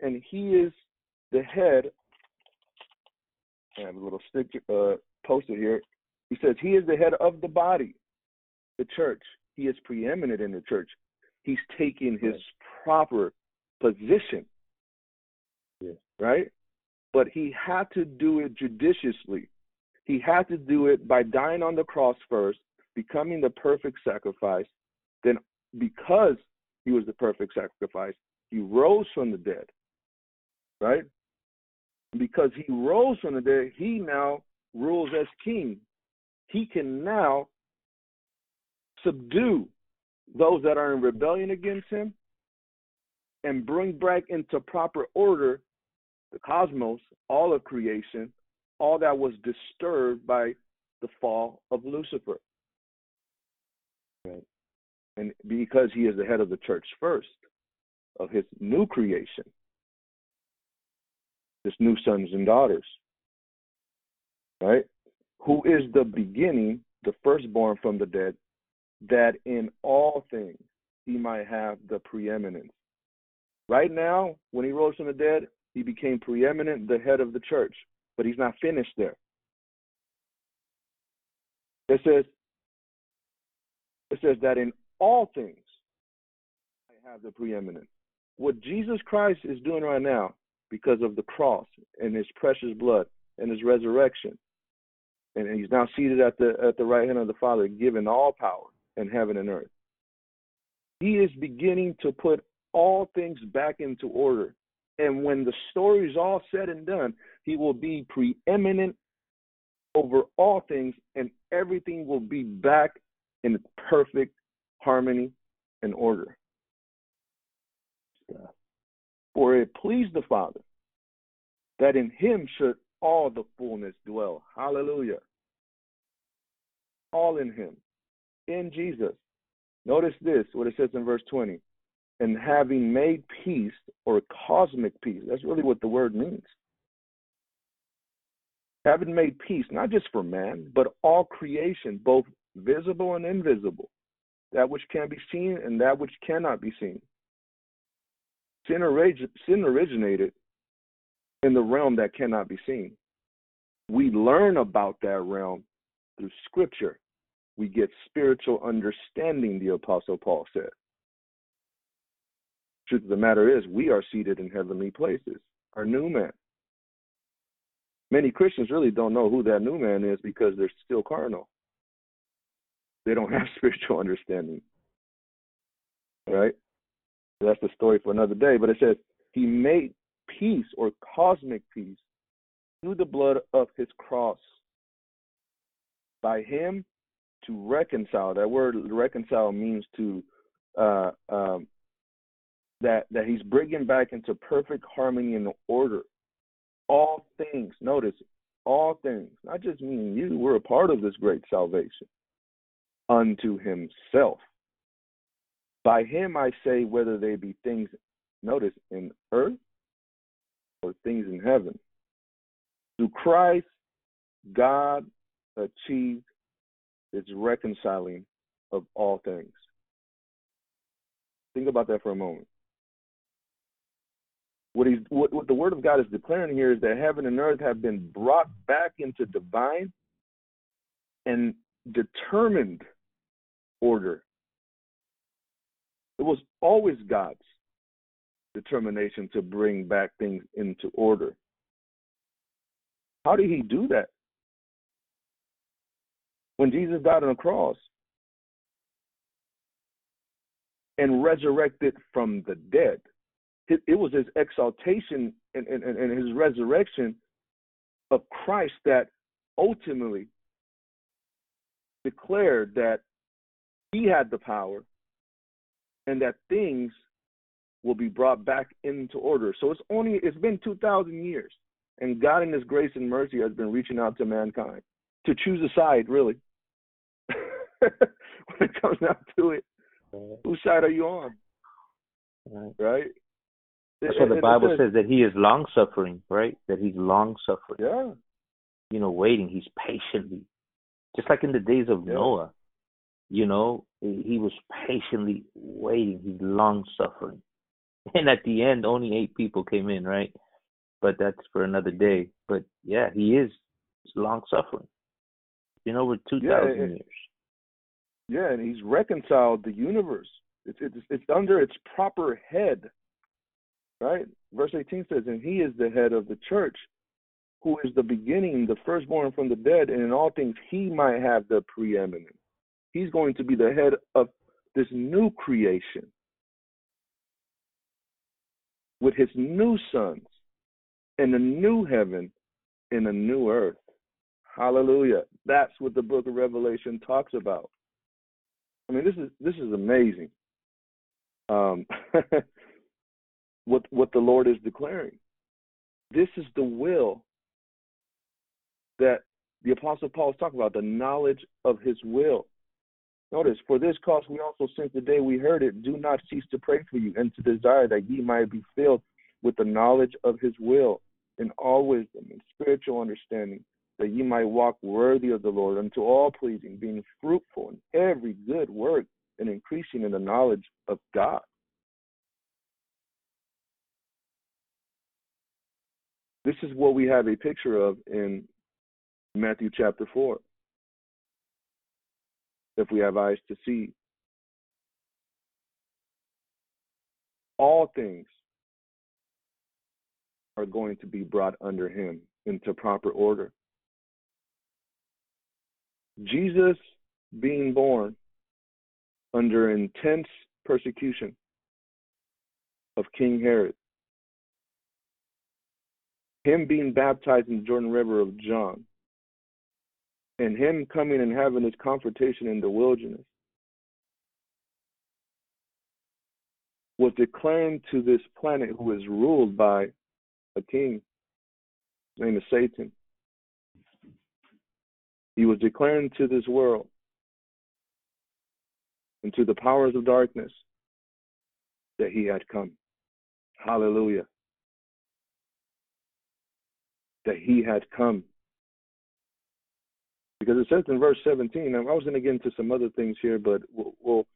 and he is the head. I have a little sticker uh, posted here. He says he is the head of the body, the church. He is preeminent in the church. He's taking his proper position. Yes. Right? But he had to do it judiciously. He had to do it by dying on the cross first, becoming the perfect sacrifice. Then, because he was the perfect sacrifice, he rose from the dead. Right? Because he rose from the dead, he now rules as king. He can now subdue those that are in rebellion against him and bring back into proper order the cosmos, all of creation, all that was disturbed by the fall of Lucifer. Right. And because he is the head of the church first, of his new creation, his new sons and daughters, right? Who is the beginning, the firstborn from the dead, that in all things he might have the preeminence. Right now, when he rose from the dead, he became preeminent, the head of the church, but he's not finished there. It says, it says that in all things I have the preeminence. What Jesus Christ is doing right now, because of the cross and his precious blood and his resurrection, and he's now seated at the at the right hand of the Father, given all power in heaven and earth. He is beginning to put all things back into order. And when the story is all said and done, he will be preeminent over all things, and everything will be back in perfect harmony and order. For it pleased the Father that in him should all the fullness dwell. Hallelujah. All in him, in Jesus. Notice this, what it says in verse 20. And having made peace or cosmic peace, that's really what the word means. Having made peace, not just for man, but all creation, both visible and invisible, that which can be seen and that which cannot be seen. Sin, orig- sin originated in the realm that cannot be seen. We learn about that realm through scripture. We get spiritual understanding, the Apostle Paul said. Truth of the matter is, we are seated in heavenly places, our new man. Many Christians really don't know who that new man is because they're still carnal. They don't have [laughs] spiritual understanding. Right? That's the story for another day. But it says, He made peace or cosmic peace through the blood of his cross. By him to reconcile. That word reconcile means to uh, um, that that he's bringing back into perfect harmony and order all things. Notice all things, not just me and you. We're a part of this great salvation unto himself. By him I say, whether they be things, notice, in earth or things in heaven. Through Christ, God achieved its reconciling of all things. Think about that for a moment. What, he's, what, what the Word of God is declaring here is that heaven and earth have been brought back into divine and determined order. It was always God's determination to bring back things into order. How did he do that? When Jesus died on the cross and resurrected from the dead, it, it was his exaltation and, and, and his resurrection of Christ that ultimately declared that he had the power and that things will be brought back into order. So it's only it's been 2000 years and God in his grace and mercy has been reaching out to mankind to choose a side really. [laughs] when it comes down to it, whose side are you on? Right. Right? That's what the Bible says that he is long suffering, right? That he's long suffering. Yeah. You know, waiting. He's patiently, just like in the days of Yeah. Noah. You know, he was patiently waiting. He's long suffering, [laughs] and at the end, only eight people came in, right? But that's for another day. But yeah, he is long suffering. Been over two Yeah, thousand it- years. Yeah, and he's reconciled the universe. It's it's it's under its proper head. Right? Verse 18 says, And he is the head of the church, who is the beginning, the firstborn from the dead, and in all things he might have the preeminence. He's going to be the head of this new creation with his new sons in a new heaven in a new earth. Hallelujah. That's what the book of Revelation talks about. I mean, this is this is amazing. Um, [laughs] what what the Lord is declaring. This is the will that the Apostle Paul is talking about, the knowledge of his will. Notice, for this cause we also, since the day we heard it, do not cease to pray for you and to desire that ye might be filled with the knowledge of his will in all wisdom and spiritual understanding, that ye might walk worthy of the Lord unto all pleasing, being fruitful in every good work and increasing in the knowledge of God. This is what we have a picture of in Matthew chapter 4. If we have eyes to see, all things are going to be brought under him into proper order. Jesus being born under intense persecution of King Herod, him being baptized in the Jordan River of John, and him coming and having his confrontation in the wilderness was declaring to this planet who is ruled by a king. His name is Satan. He was declaring to this world and to the powers of darkness that he had come. Hallelujah. That he had come. Because it says in verse 17, I was going to get into some other things here, but we'll, we'll,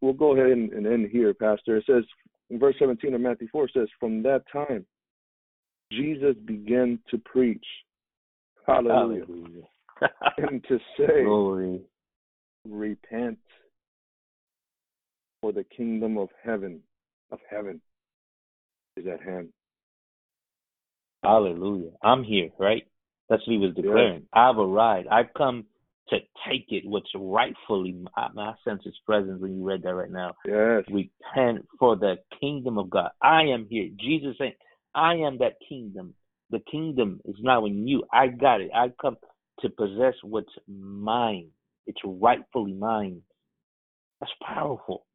we'll go ahead and, and end here, Pastor. It says in verse 17 of Matthew 4, says, From that time, Jesus began to preach. Hallelujah. Hallelujah. [laughs] and to say, Glory. Repent, for the kingdom of heaven, of heaven, is at hand. Hallelujah. I'm here, right? That's what he was declaring. I've arrived. I've come to take it, what's rightfully my, my sense his presence when you read that right now. Yes. Repent for the kingdom of God. I am here. Jesus saying, I am that kingdom. The kingdom is now in you. I got it. I come to possess what's mine. It's rightfully mine. That's powerful.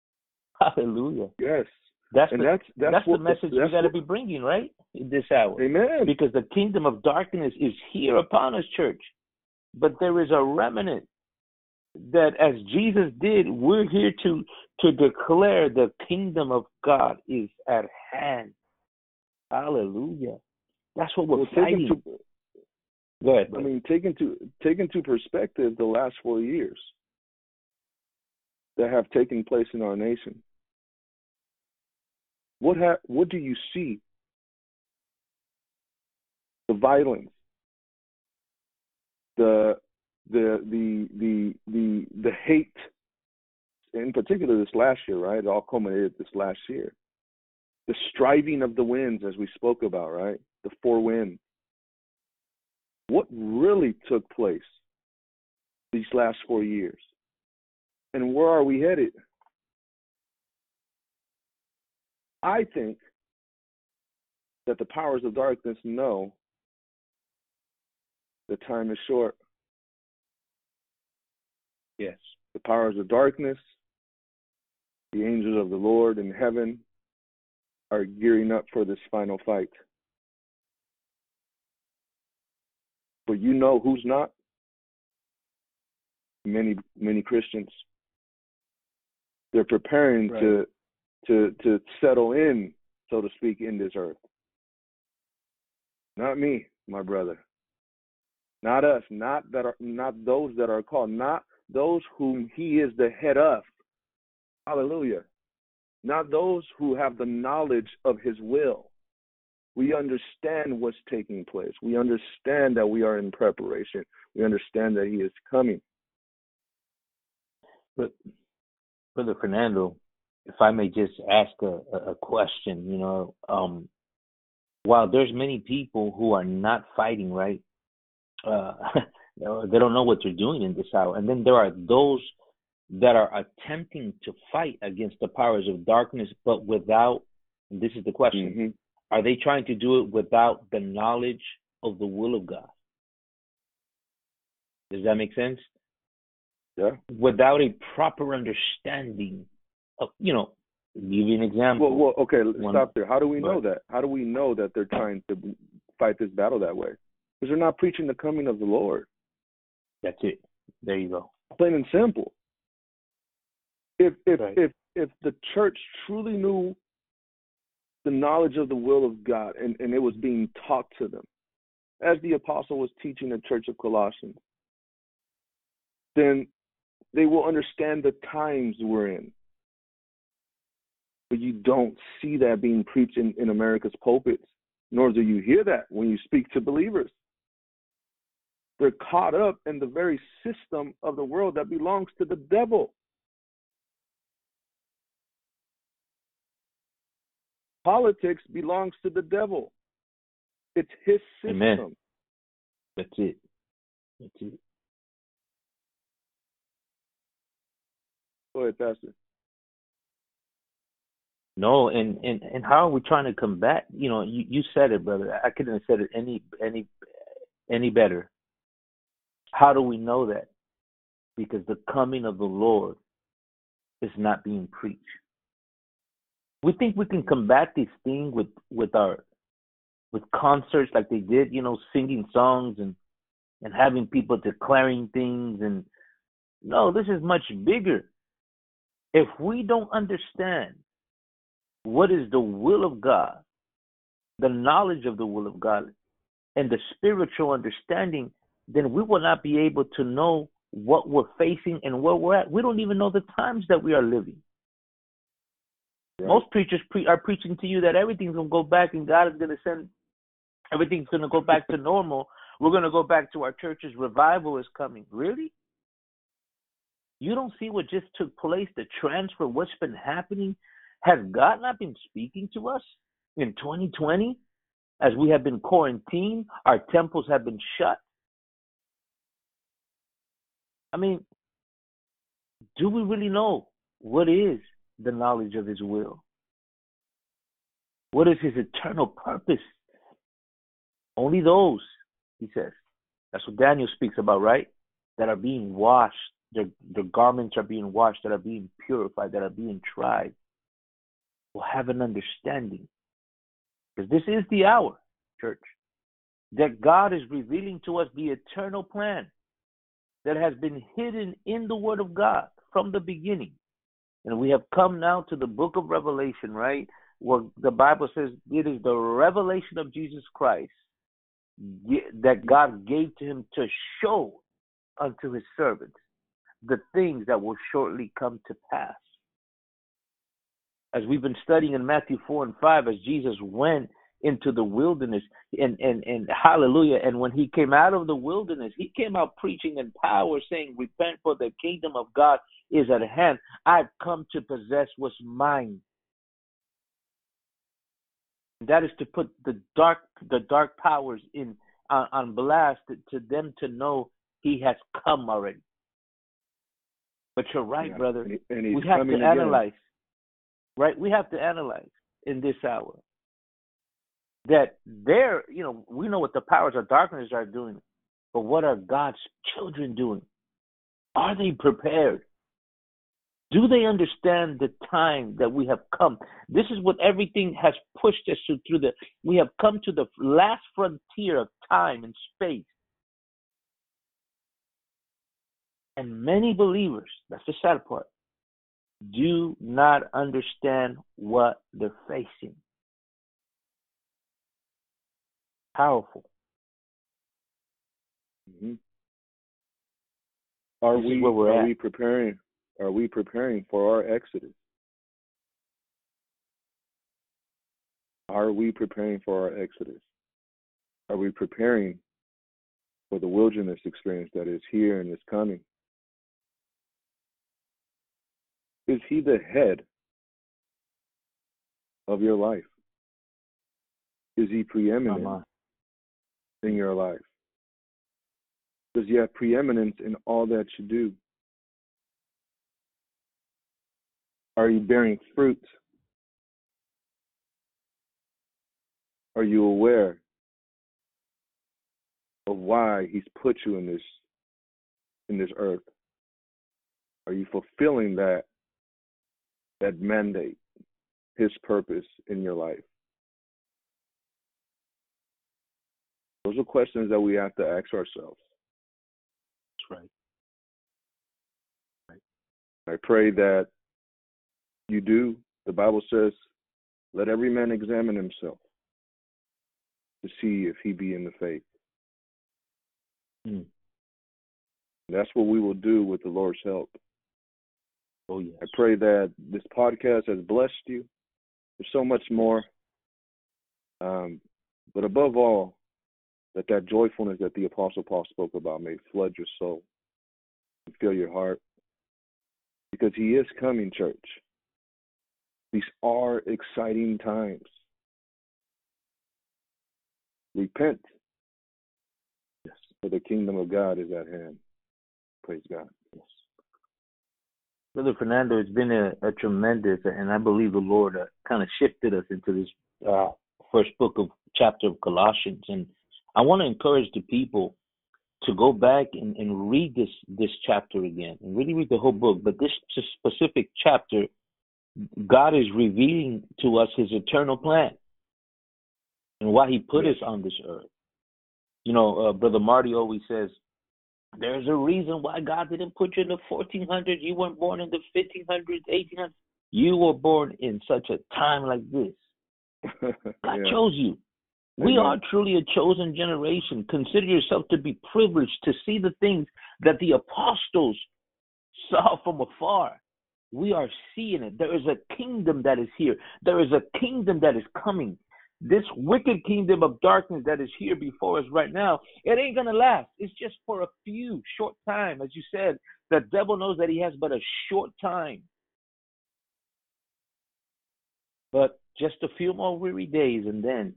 [laughs] Hallelujah. Yes. That's and the, that's that's, that's the message we got to be bringing, right? In this hour. Amen. Because the kingdom of darkness is here upon us, church. But there is a remnant that, as Jesus did, we're here to to declare the kingdom of God is at hand. Hallelujah. That's what we're well, fighting. To, Go ahead. I mean, take to take into perspective the last four years that have taken place in our nation. What ha- what do you see? The violence, the the the the the the hate, in particular this last year, right? It all culminated this last year. The striving of the winds, as we spoke about, right? The four winds. What really took place these last four years, and where are we headed? I think that the powers of darkness know the time is short. Yes. The powers of darkness, the angels of the Lord in heaven are gearing up for this final fight. But you know who's not? Many, many Christians. They're preparing right. to to to settle in, so to speak, in this earth. Not me, my brother. Not us, not that are not those that are called, not those whom he is the head of. Hallelujah. Not those who have the knowledge of his will. We understand what's taking place. We understand that we are in preparation. We understand that he is coming. But Brother Fernando, if I may just ask a, a question, you know, um, while there's many people who are not fighting, right? Uh, [laughs] they don't know what they're doing in this hour, and then there are those that are attempting to fight against the powers of darkness, but without. this is the question: mm-hmm. Are they trying to do it without the knowledge of the will of God? Does that make sense? Yeah. Without a proper understanding uh, you know, give you an example. Well, well okay, One, stop there. How do we know that? How do we know that they're trying to fight this battle that way? Because they're not preaching the coming of the Lord. That's it. There you go. Plain and simple. If if right. if if the church truly knew the knowledge of the will of God and, and it was being taught to them, as the apostle was teaching the church of Colossians, then they will understand the times we're in but you don't see that being preached in, in America's pulpits, nor do you hear that when you speak to believers. They're caught up in the very system of the world that belongs to the devil. Politics belongs to the devil. It's his system. Amen. That's it. That's it. Go ahead, Pastor. No, and and and how are we trying to combat? You know, you, you said it, brother. I couldn't have said it any any any better. How do we know that? Because the coming of the Lord is not being preached. We think we can combat this thing with with our with concerts like they did, you know, singing songs and and having people declaring things and no, this is much bigger. If we don't understand what is the will of God, the knowledge of the will of God, and the spiritual understanding, then we will not be able to know what we're facing and where we're at. We don't even know the times that we are living. Right. Most preachers pre- are preaching to you that everything's to go back and God is to send everything's to go back to normal. We're to go back to our churches. Revival is coming. Really? You don't see what just took place, the transfer, what's been happening? Has God not been speaking to us in 2020 as we have been quarantined? Our temples have been shut. I mean, do we really know what is the knowledge of His will? What is His eternal purpose? Only those, He says. That's what Daniel speaks about, right? That are being washed their, their garments are being washed, that are being purified, that are being tried, will have an understanding. Because this is the hour, church, that God is revealing to us the eternal plan that has been hidden in the Word of God from the beginning. And we have come now to the book of Revelation, right? Where the Bible says it is the revelation of Jesus Christ that God gave to him to show unto his servants the things that will shortly come to pass. As we've been studying in Matthew 4 and 5, as Jesus went into the wilderness and, and, and hallelujah. And when he came out of the wilderness, he came out preaching in power, saying, Repent, for the kingdom of God is at hand. I've come to possess what's mine. That is to put the dark the dark powers in on, on blast to them to know he has come already. But you're right, yeah. brother. And we have to again. analyze. Right? We have to analyze in this hour that they're, you know, we know what the powers of darkness are doing, but what are God's children doing? Are they prepared? Do they understand the time that we have come? This is what everything has pushed us through the. We have come to the last frontier of time and space. And many believers, that's the sad part, do not understand what they're facing. Powerful. Mm-hmm. Are this we are at. we preparing are we preparing for our exodus? Are we preparing for our exodus? Are we preparing for the wilderness experience that is here and is coming? Is he the head of your life? Is he preeminent in your life? Does he have preeminence in all that you do? Are you bearing fruit? Are you aware of why he's put you in this in this earth? Are you fulfilling that that mandate his purpose in your life? Those are questions that we have to ask ourselves. That's right. right. I pray that you do. The Bible says, let every man examine himself to see if he be in the faith. Hmm. That's what we will do with the Lord's help. Oh, yes. I pray that this podcast has blessed you. There's so much more. Um, but above all, that that joyfulness that the Apostle Paul spoke about may flood your soul and fill your heart. Because he is coming, church. These are exciting times. Repent. Yes. For the kingdom of God is at hand. Praise God. Yes. Brother Fernando, it's been a, a tremendous, and I believe the Lord uh, kind of shifted us into this uh, first book of chapter of Colossians. And I want to encourage the people to go back and, and read this this chapter again and really read the whole book. But this specific chapter, God is revealing to us His eternal plan and why He put us on this earth. You know, uh, Brother Marty always says, there's a reason why God didn't put you in the 1400s. You weren't born in the 1500s, 1800s. You were born in such a time like this. [laughs] God yeah. chose you. We Amen. are truly a chosen generation. Consider yourself to be privileged to see the things that the apostles saw from afar. We are seeing it. There is a kingdom that is here. There is a kingdom that is coming this wicked kingdom of darkness that is here before us right now, it ain't gonna last. It's just for a few short time. As you said, the devil knows that he has but a short time. But just a few more weary days and then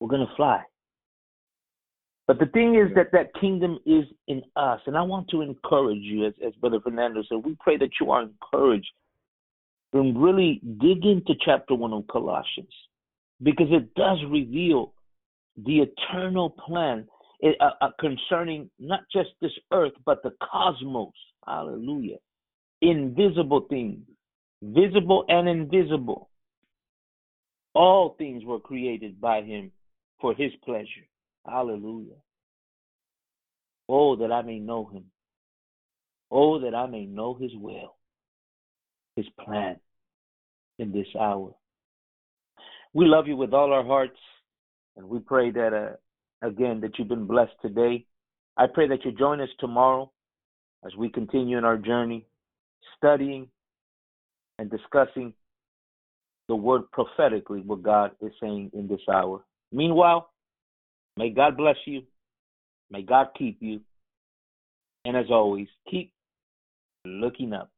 we're gonna fly. But the thing is that that kingdom is in us. And I want to encourage you, as, as Brother Fernando said, we pray that you are encouraged and really dig into chapter one of Colossians because it does reveal the eternal plan eh, uh, uh, concerning not just this earth, but the cosmos. Hallelujah. Invisible things, visible and invisible. All things were created by him for his pleasure. Hallelujah. Oh, that I may know him. Oh, that I may know his will, his plan in this hour. We love you with all our hearts, and we pray that, uh, again, that you've been blessed today. I pray that you join us tomorrow as we continue in our journey, studying and discussing the word prophetically, what God is saying in this hour. Meanwhile, may God bless you. May God keep you. And as always, keep looking up.